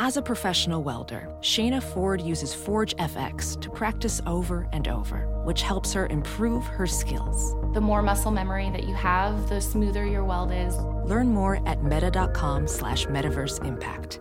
As a professional welder, Shayna Ford uses Forge FX to practice over and over, which helps her improve her skills. The more muscle memory that you have, the smoother your weld is. Learn more at meta.com slash metaverse impact.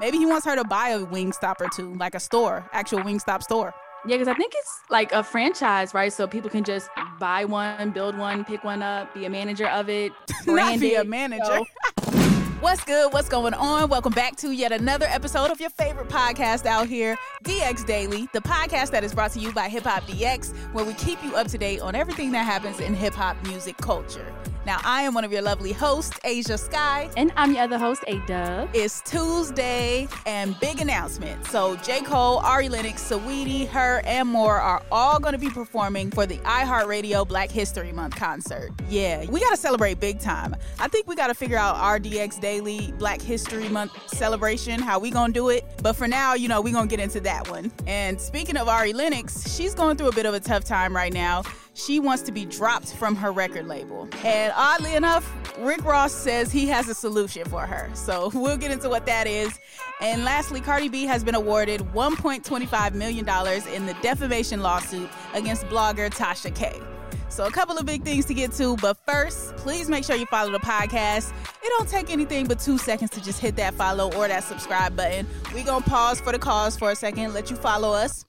Maybe he wants her to buy a Wingstop or two, like a store, actual Wingstop store. Yeah, because I think it's like a franchise, right? So people can just buy one, build one, pick one up, be a manager of it, Not be a manager. so- What's good? What's going on? Welcome back to yet another episode of your favorite podcast out here, DX Daily, the podcast that is brought to you by Hip Hop DX, where we keep you up to date on everything that happens in hip hop music culture. Now, I am one of your lovely hosts, Ashia Skye. And I'm your other host, A Dub. It's Tuesday and big announcement. So J. Cole, Ari Lennox, Saweetie, H.E.R., and more are all going to be performing for the iHeartRadio Black History Month concert. Yeah, we got to celebrate big time. I think we got to figure out our DX Daily Black History Month celebration, how we going to do it. But for now, you know, we going to get into that one. And speaking of Ari Lennox, she's going through a bit of a tough time right now she wants to be dropped from her record label. And oddly enough, Rick Ross says he has a solution for her. So we'll get into what that is. And lastly, Cardi B has been awarded $1.25 million in the defamation lawsuit against blogger Tasha K. So a couple of big things to get to, but first, please make sure you follow the podcast. It don't take anything but two seconds to just hit that follow or that subscribe button. we gonna pause for the cause for a second, let you follow us.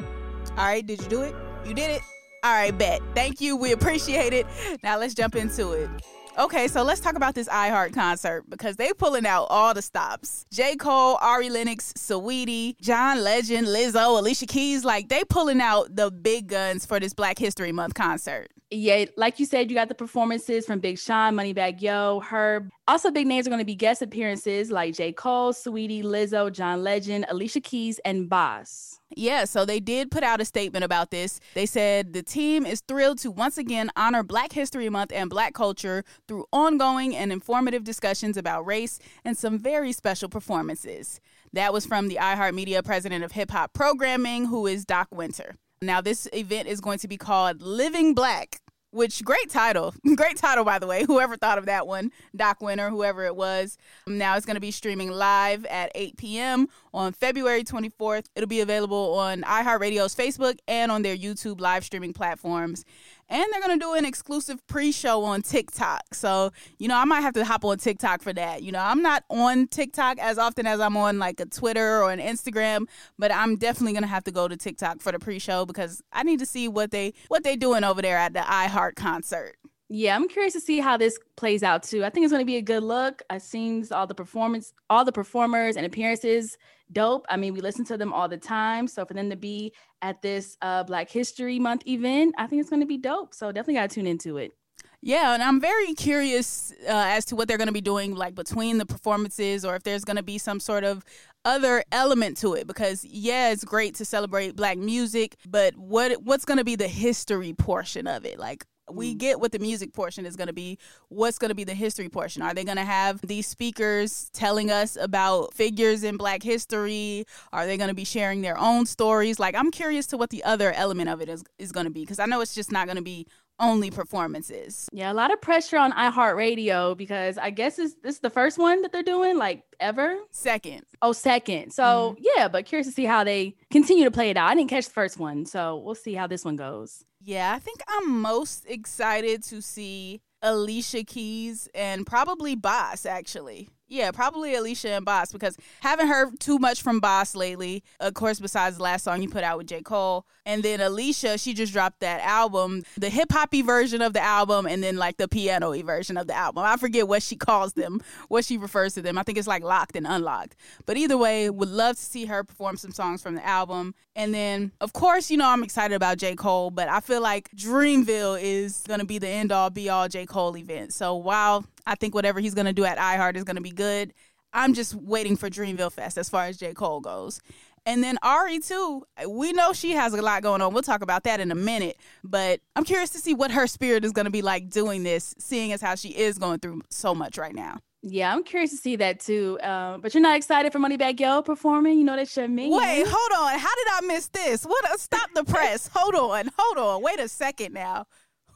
All right, did you do it? You did it? All right, bet. Thank you. We appreciate it. Now let's jump into it. Okay, so let's talk about this iHeart concert because they pulling out all the stops. J. Cole, Ari Lennox, Saweetie, John Legend, Lizzo, Alicia Keys, like they pulling out the big guns for this Black History Month concert. Yeah, like you said, you got the performances from Big Sean, Moneybagg Yo, Herb. Also, big names are going to be guest appearances like J. Cole, Saweetie, Lizzo, John Legend, Alicia Keys, and Bas. Yeah, so they did put out a statement about this. They said the team is thrilled to once again honor Black History Month and Black culture through ongoing and informative discussions about race and some very special performances. That was from the iHeartMedia president of hip hop programming, who is Doc Wynter. Now, this event is going to be called Living Black, which great title. great title, by the way. Whoever thought of that one, Doc Wynter, whoever it was. Now it's going to be streaming live at 8 p.m. on February 24th. It'll be available on iHeartRadio's Facebook and on their YouTube live streaming platforms. And they're to do an exclusive pre show on TikTok. So, you know, I might have to hop on TikTok for that. You know, I'm not on TikTok as often as I'm on like a Twitter or an Instagram, but I'm definitely to have to go to TikTok for the pre show because I need to see what they what they doing over there at the iHeart concert. Yeah, I'm curious to see how this plays out too. I think it's going to be a good look. It seems all the performance, all the performers and appearances, dope. I mean, we listen to them all the time, so for them to be at this uh, Black History Month event, I think it's going to be dope. So definitely got to tune into it. Yeah, and I'm very curious uh, as to what they're going to be doing, like between the performances, or if there's going to be some sort of other element to it. Because yeah, it's great to celebrate Black music, but what what's going to be the history portion of it? Like, we mm. get what the music portion is going to be. What's going to be the history portion? Are they going to have these speakers telling us about figures in Black history? Are they going to be sharing their own stories? Like, I'm curious to what the other element of it is, is going to be because I know it's just not going to be only performances. Yeah, a lot of pressure on iHeartRadio because I guess it's, this is the first one that they're doing, like ever. Second. Oh, second. So mm-hmm. yeah, but curious to see how they continue to play it out. I didn't catch the first one, so we'll see how this one goes. Yeah, I think I'm most excited to see Alicia Keys and probably Bas actually. Yeah, probably Alicia and Bas because haven't heard too much from Bas lately. Of course, besides the last song he put out with J. Cole. And then Alicia, she just dropped that album, the hip hoppy version of the album, and then like the piano version of the album. I forget what she calls them, what she refers to them. I think it's like locked and unlocked. But either way, would love to see her perform some songs from the album. And then, of course, you know, I'm excited about J. Cole, but I feel like Dreamville is going to be the end all be all J. Cole event. So while I think whatever he's going to do at iHeart is going to be good. I'm just waiting for Dreamville Fest as far as J. Cole goes. And then Ari too. We know she has a lot going on. We'll talk about that in a minute. But I'm curious to see what her spirit is going to be like doing this, seeing as how she is going through so much right now. Yeah, I'm curious to see that too. Uh, but you're not excited for Moneybagg Yo performing? You know that your man. Wait, hold on. How did I miss this? What? Uh, stop the press. hold on. Hold on. Wait a second now.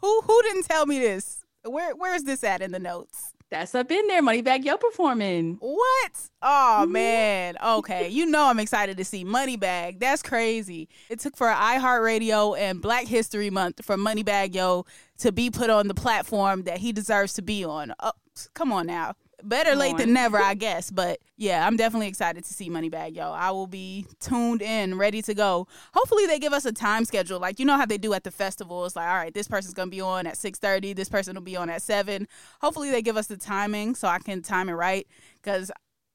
Who who didn't tell me this? Where where is this at in the notes? That's up in there. Moneybagg Yo performing. What? Oh mm-hmm. man. Okay. You know I'm excited to see Moneybagg. That's crazy. It took for iHeartRadio and Black History Month for Moneybagg Yo to be put on the platform that he deserves to be on. Oh, come on now better late than never, I guess. But yeah, I'm definitely excited to see Moneybagg Yo. I will be tuned in, ready to go. Hopefully, they give us a time schedule, like you know how they do at the festivals. Like, all right, this person's gonna be on at 6:30. This person will be on at seven. Hopefully, they give us the timing so I can time it right. Because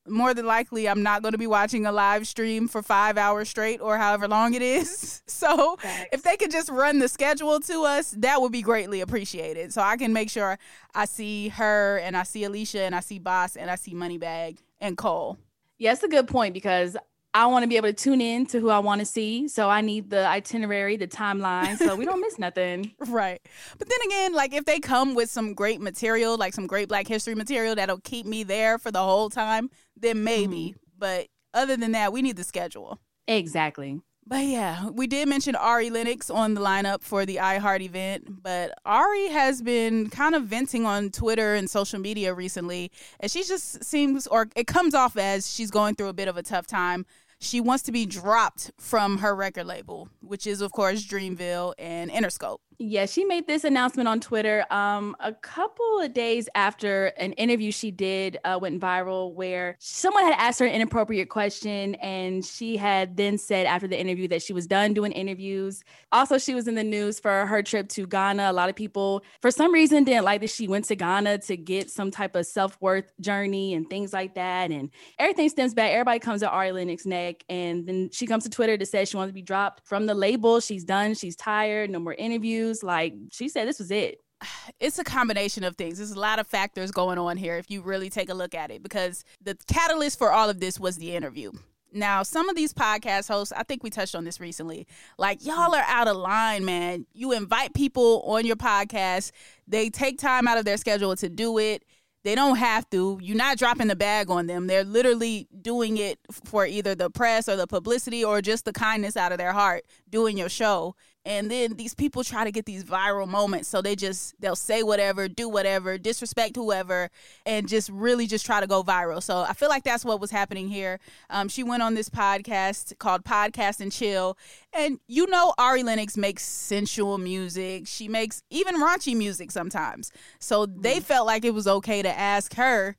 more than likely I'm not going to be watching a live stream for five hours straight or however long it is. So Thanks. if they could just run the schedule to us, that would be greatly appreciated. So I can make sure I see her and I see Alicia and I see Bas and I see Moneybagg and Cole. Yeah, it's a good point because I want to be able to tune in to who I want to see. So I need the itinerary, the timeline, so we don't miss nothing. Right. But then again, like if they come with some great material, like some great Black History material that'll keep me there for the whole time, then maybe. Mm-hmm. But other than that, we need the schedule. Exactly. But yeah, we did mention Ari Lennox on the lineup for the iHeart event, but Ari has been kind of venting on Twitter and social media recently, and she just seems, or it comes off as she's going through a bit of a tough time she wants to be dropped from her record label, which is, of course, Dreamville and Interscope. Yeah, she made this announcement on Twitter um, a couple of days after an interview she did uh, went viral where someone had asked her an inappropriate question. And she had then said after the interview that she was done doing interviews. Also, she was in the news for her trip to Ghana. A lot of people, for some reason, didn't like that she went to Ghana to get some type of self worth journey and things like that. And everything stems back. Everybody comes to Ari Lennox neck. And then she comes to Twitter to say she wants to be dropped from the label. She's done. She's tired. No more interviews. Like she said, this was it. It's a combination of things. There's a lot of factors going on here if you really take a look at it because the catalyst for all of this was the interview. Now, some of these podcast hosts, I think we touched on this recently, like y'all are out of line, man. You invite people on your podcast, they take time out of their schedule to do it. They don't have to. You're not dropping the bag on them. They're literally doing it for either the press or the publicity or just the kindness out of their heart doing your show and then these people try to get these viral moments. So they just they'll say whatever do whatever disrespect whoever and just really just try to go viral. So i feel like that's what was happening here. Um, she went on this podcast called podcast and chill. And you know ari lennox makes sensual music. She makes even raunchy music sometimes. So they mm-hmm. felt like it was okay to ask her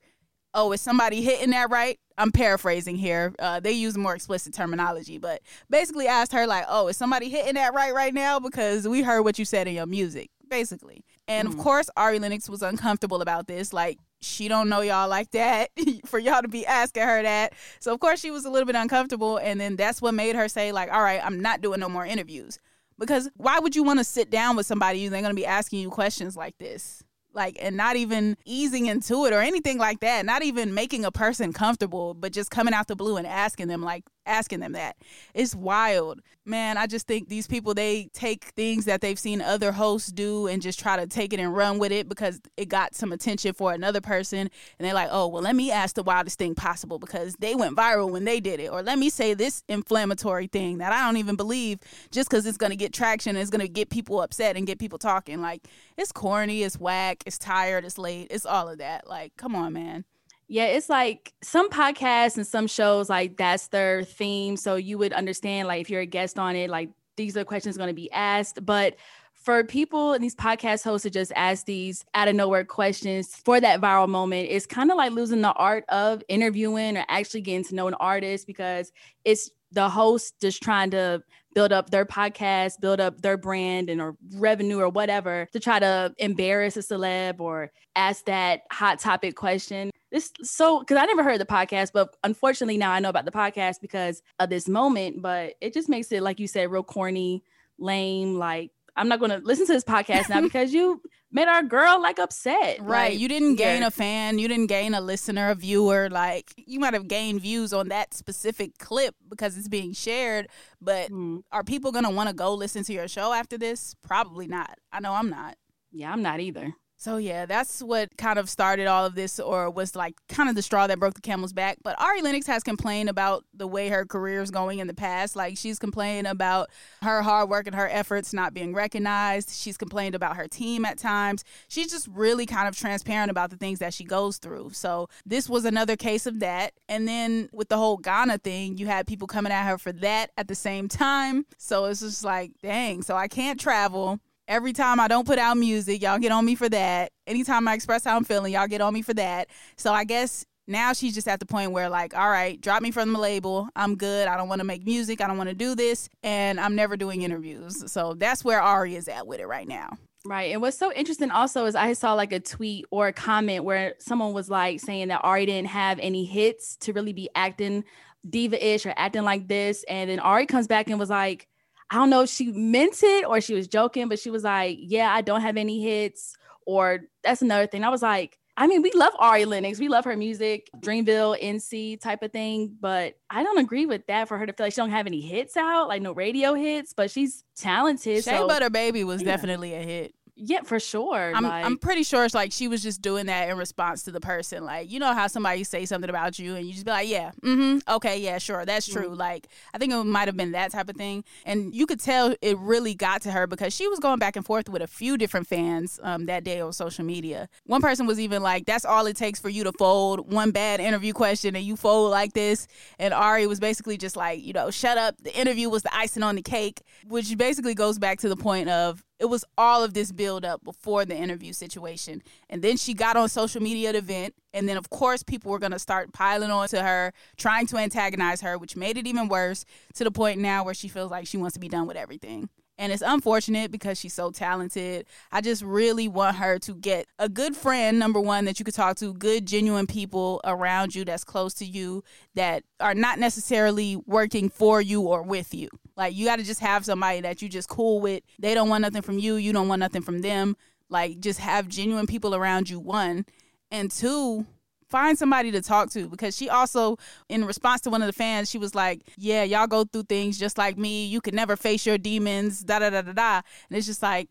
oh, is somebody hitting that right? I'm paraphrasing here. Uh, they use more explicit terminology, but basically asked her like, "Oh, is somebody hitting that right right now?" Because we heard what you said in your music, basically. And mm. of course, Ari Lennox was uncomfortable about this. Like, she don't know y'all like that for y'all to be asking her that. So of course, she was a little bit uncomfortable, and then that's what made her say like, "All right, I'm not doing no more interviews." Because why would you want to sit down with somebody who's going to be asking you questions like this? Like and not even easing into it or anything like that not even making a person comfortable but just coming out the blue and asking them like asking them that. It's wild. Man i just think these people they take things that they've seen other hosts do and just try to take it and run with it because it got some attention for another person. And they're like oh well let me ask the wildest thing possible because they went viral when they did it. Or let me say this inflammatory thing that i don't even believe just because it's going to get traction and it's going to get people upset and get people talking. Like it's corny it's whack it's tired, it's late, it's all of that. Like, come on, man. Yeah, it's like some podcasts and some shows, like that's their theme. So you would understand, like, if you're a guest on it, like these are questions going to be asked. But for people and these podcast hosts to just ask these out of nowhere questions for that viral moment, it's kind of like losing the art of interviewing or actually getting to know an artist because it's the host just trying to build up their podcast, build up their brand and or revenue or whatever to try to embarrass a celeb or ask that hot topic question. This so because I never heard the podcast, but unfortunately now I know about the podcast because of this moment. But it just makes it like you said, real corny, lame. Like I'm not going to listen to this podcast now because you made our girl like upset. Right. Like, you didn't gain yeah. a fan. You didn't gain a listener, a viewer. Like you might have gained views on that specific clip because it's being shared. But Mm. are people going to want to go listen to your show after this? Probably not. I know I'm not. Yeah, I'm not either. So yeah, that's what kind of started all of this, or was like kind of the straw that broke the camel's back. But Ari Lennox has complained about the way her career is going in the past. Like she's complained about her hard work and her efforts not being recognized. She's complained about her team at times. She's just really kind of transparent about the things that she goes through. So this was another case of that. And then with the whole Ghana thing, you had people coming at her for that at the same time. So it's just like, dang. So I can't travel. Every time I don't put out music, y'all get on me for that. Anytime I express how I'm feeling, y'all get on me for that. So I guess now she's just at the point where like, all right, drop me from the label. I'm good. I don't want to make music. I don't want to do this, and I'm never doing interviews. So that's where Ari is at with it right now. Right. And what's so interesting also is I saw like a tweet or a comment where someone was like saying that Ari didn't have any hits to really be acting diva-ish or acting like this. And then Ari comes back and was like, I don't know if she meant it or she was joking, but she was like, Yeah, I don't have any hits. Or that's another thing. I was like, I mean, we love Ari Lennox. We love her music, Dreamville, NC type of thing. But I don't agree with that for her to feel like she don't have any hits out, like no radio hits, but she's talented. Shea so Butter Baby was yeah. definitely a hit. Yeah, for sure. I'm like, I'm pretty sure it's like she was just doing that in response to the person. Like you know how somebody say something about you and you just be like, yeah, mm-hmm, okay, yeah, sure, that's true. Like I think it might have been that type of thing, and you could tell it really got to her because she was going back and forth with a few different fans um, that day on social media. One person was even like, that's all it takes for you to fold one bad interview question and you fold like this. And Ari was basically just like, you know, shut up. The interview was the icing on the cake, which basically goes back to the point of it was all of this build up before the interview situation. And then she got on social media to vent. And then, of course, people were going to start piling on to her, trying to antagonize her, which made it even worse to the point now where she feels like she wants to be done with everything. And it's unfortunate because she's so talented. I just really want her to get a good friend, number one, that you could talk to, good, genuine people around you that's close to you that are not necessarily working for you or with you. Like, you got to just have somebody that you just cool with. They don't want nothing from you, you don't want nothing from them. Like, just have genuine people around you, one. And two, find somebody to talk to because she also in response to one of the fans she was like yeah y'all go through things just like me. You can never face your demons. Da da da da da. And it's just like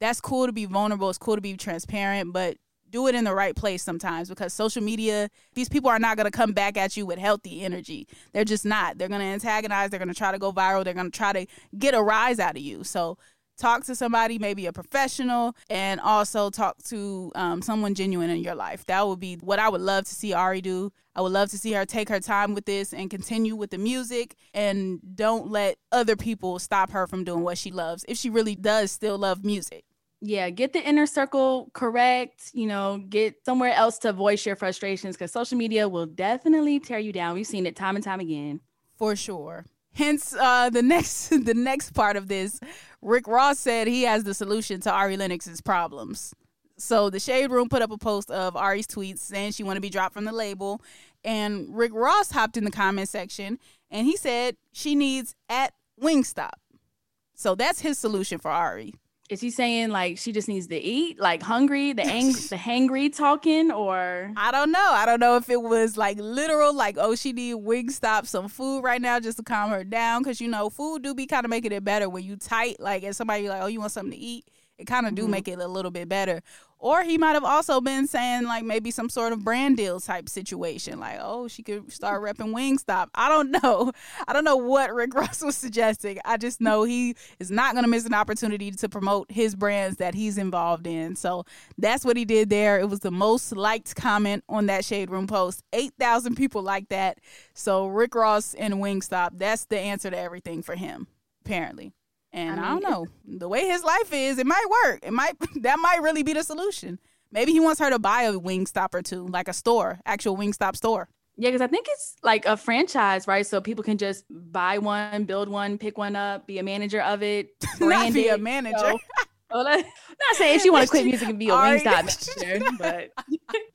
that's cool to be vulnerable. It's cool to be transparent but do it in the right place sometimes because social media these people are not going to come back at you with healthy energy. They're just not. They're going to antagonize. They're going to try to go viral. They're going to try to get a rise out of you. So talk to somebody, maybe a professional, and also talk to um, someone genuine in your life. That would be what I would love to see Ari do. I would love to see her take her time with this and continue with the music and don't let other people stop her from doing what she loves if she really does still love music. yeah, get the inner circle correct. You know, get somewhere else to voice your frustrations because social media will definitely tear you down. We've seen it time and time again. For sure. Hence, uh, the next the next part of this, Rick Ross said he has the solution to Ari Lennox's problems. So the Shade Room put up a post of Ari's tweets saying she want to be dropped from the label, and Rick Ross hopped in the comment section and he said she needs at Wingstop. So that's his solution for Ari. Is he saying like she just needs to eat, like hungry, the ang- the hangry talking, or I don't know. I don't know if it was like literal, like oh she need Wingstop some food right now just to calm her down, because you know food do be kind of making it better when you tight. Like and somebody like oh you want something to eat, it kind of do Mhm. make it a little bit better. Or he might have also been saying like maybe some sort of brand deal type situation, like oh she could start repping Wingstop. I don't know. I don't know what Rick Ross was suggesting. I just know he is not going to miss an opportunity to promote his brands that he's involved in. So that's what he did there. It was the most liked comment on that Shade Room post. 8,000 people like that. So Rick Ross and Wingstop, that's the answer to everything for him, apparently. And I, mean, I don't know the way his life is, it might work. It might that might really be the solution. Maybe he wants her to buy a Wingstop or two, like a store, actual Wingstop store. Yeah, because I think it's like a franchise, right? So people can just buy one, build one, pick one up, be a manager of it, brand Not be it, a manager. So, well, not saying if she want to quit music and be a Ari, Wingstop manager, but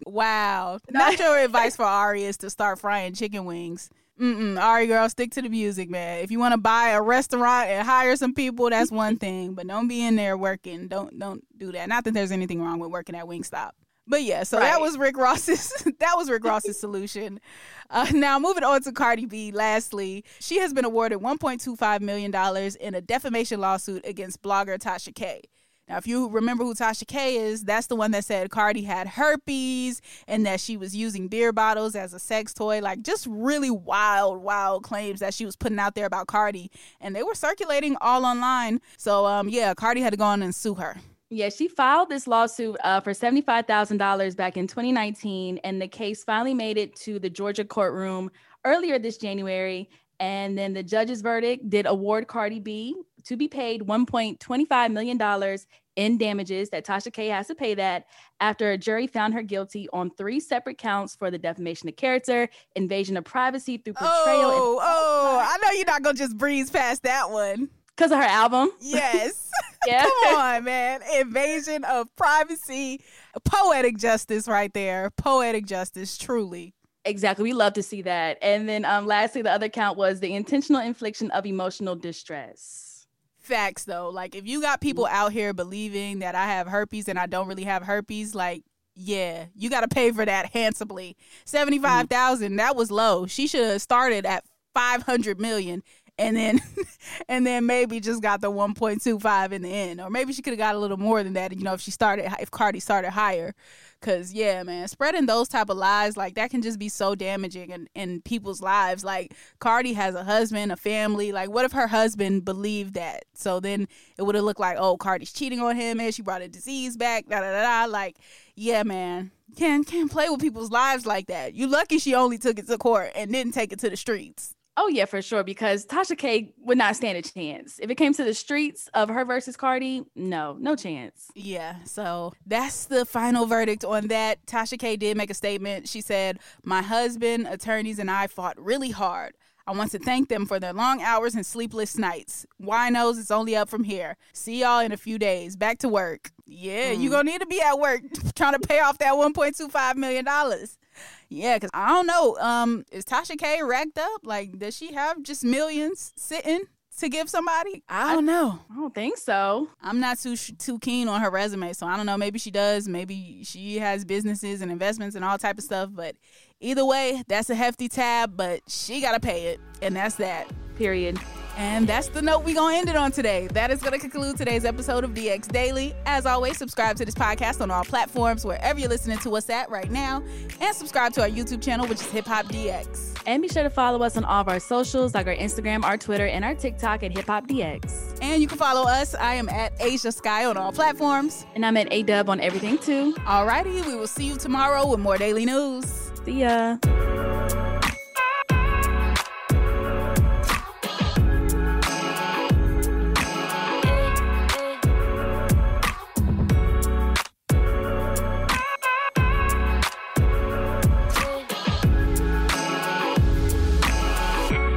wow. Not your advice for Ari is to start frying chicken wings. Mm-mm. All right, girl, stick to the music, man. If you want to buy a restaurant and hire some people, that's one thing. But don't be in there working. Don't don't do that. Not that there's anything wrong with working at Wingstop. But yeah, so right. that was Rick Ross's that was Rick Ross's solution. Uh, now moving on to Cardi B. Lastly, she has been awarded 1.25 million dollars in a defamation lawsuit against blogger Tasha K. Now, if you remember who Tasha K is, that's the one that said Cardi had herpes and that she was using beer bottles as a sex toy. Like, just really wild, wild claims that she was putting out there about Cardi. And they were circulating all online. So, um, yeah, Cardi had to go on and sue her. Yeah, she filed this lawsuit uh, for $75,000 back in 2019. And the case finally made it to the Georgia courtroom earlier this January. And then the judge's verdict did award Cardi B to be paid $1.25 million in damages that Tasha K has to pay that after a jury found her guilty on three separate counts for the defamation of character, invasion of privacy through portrayal. Oh, oh, I know you're not gonna just breeze past that one. Because of her album. Yes. yeah. Come on, man. Invasion of privacy. Poetic justice right there. Poetic justice, truly. Exactly. We love to see that. And then um lastly, the other count was the intentional infliction of emotional distress facts though. Like if you got mm-hmm. people out here believing that I have herpes and I don't really have herpes, like yeah, you got to pay for that handsomely. Mm-hmm. 75,000, that was low. She should have started at 500 million and then and then maybe just got the 1.25 in the end. Or maybe she could have got a little more than that you know if she started if cardi started higher. Because yeah man spreading those type of lies like that can just be so damaging in, in people's lives. Like cardi has a husband a family. Like what if her husband believed that? So then it would have looked like oh cardi's cheating on him and she brought a disease back da da da da. Like yeah man can't can't play with people's lives like that. You lucky she only took it to court and didn't take it to the streets Oh yeah, for sure. Because Tasha K would not stand a chance if it came to the streets of her versus Cardi. No, no chance. Yeah. So that's the final verdict on that. Tasha K did make a statement. She said, "My husband, attorneys, and I fought really hard. I want to thank them for their long hours and sleepless nights. Winos, it's only up from here. See y'all in a few days. Back to work. Yeah, mm. you gonna need to be at work trying to pay off that 1.25 million dollars." Yeah, because I don't know. Um, is Tasha K racked up? Like, does she have just millions sitting to give somebody? I don't know. I don't think so. I'm not too too keen on her resume, so I don't know. Maybe she does. Maybe she has businesses and investments and all type of stuff. But either way, that's a hefty tab. But she gotta pay it, and that's that. Period. And that's the note we're going to end it on today. That is going to conclude today's episode of DX Daily. As always, subscribe to this podcast on all platforms, wherever you're listening to us at right now. And subscribe to our YouTube channel, which is Hip Hop DX. And be sure to follow us on all of our socials, like our Instagram, our Twitter, and our TikTok at Hip Hop DX. And you can follow us. I am at Ashia Skye on all platforms. And I'm at A Dub on everything too. Alrighty, we will see you tomorrow with more daily news. See ya.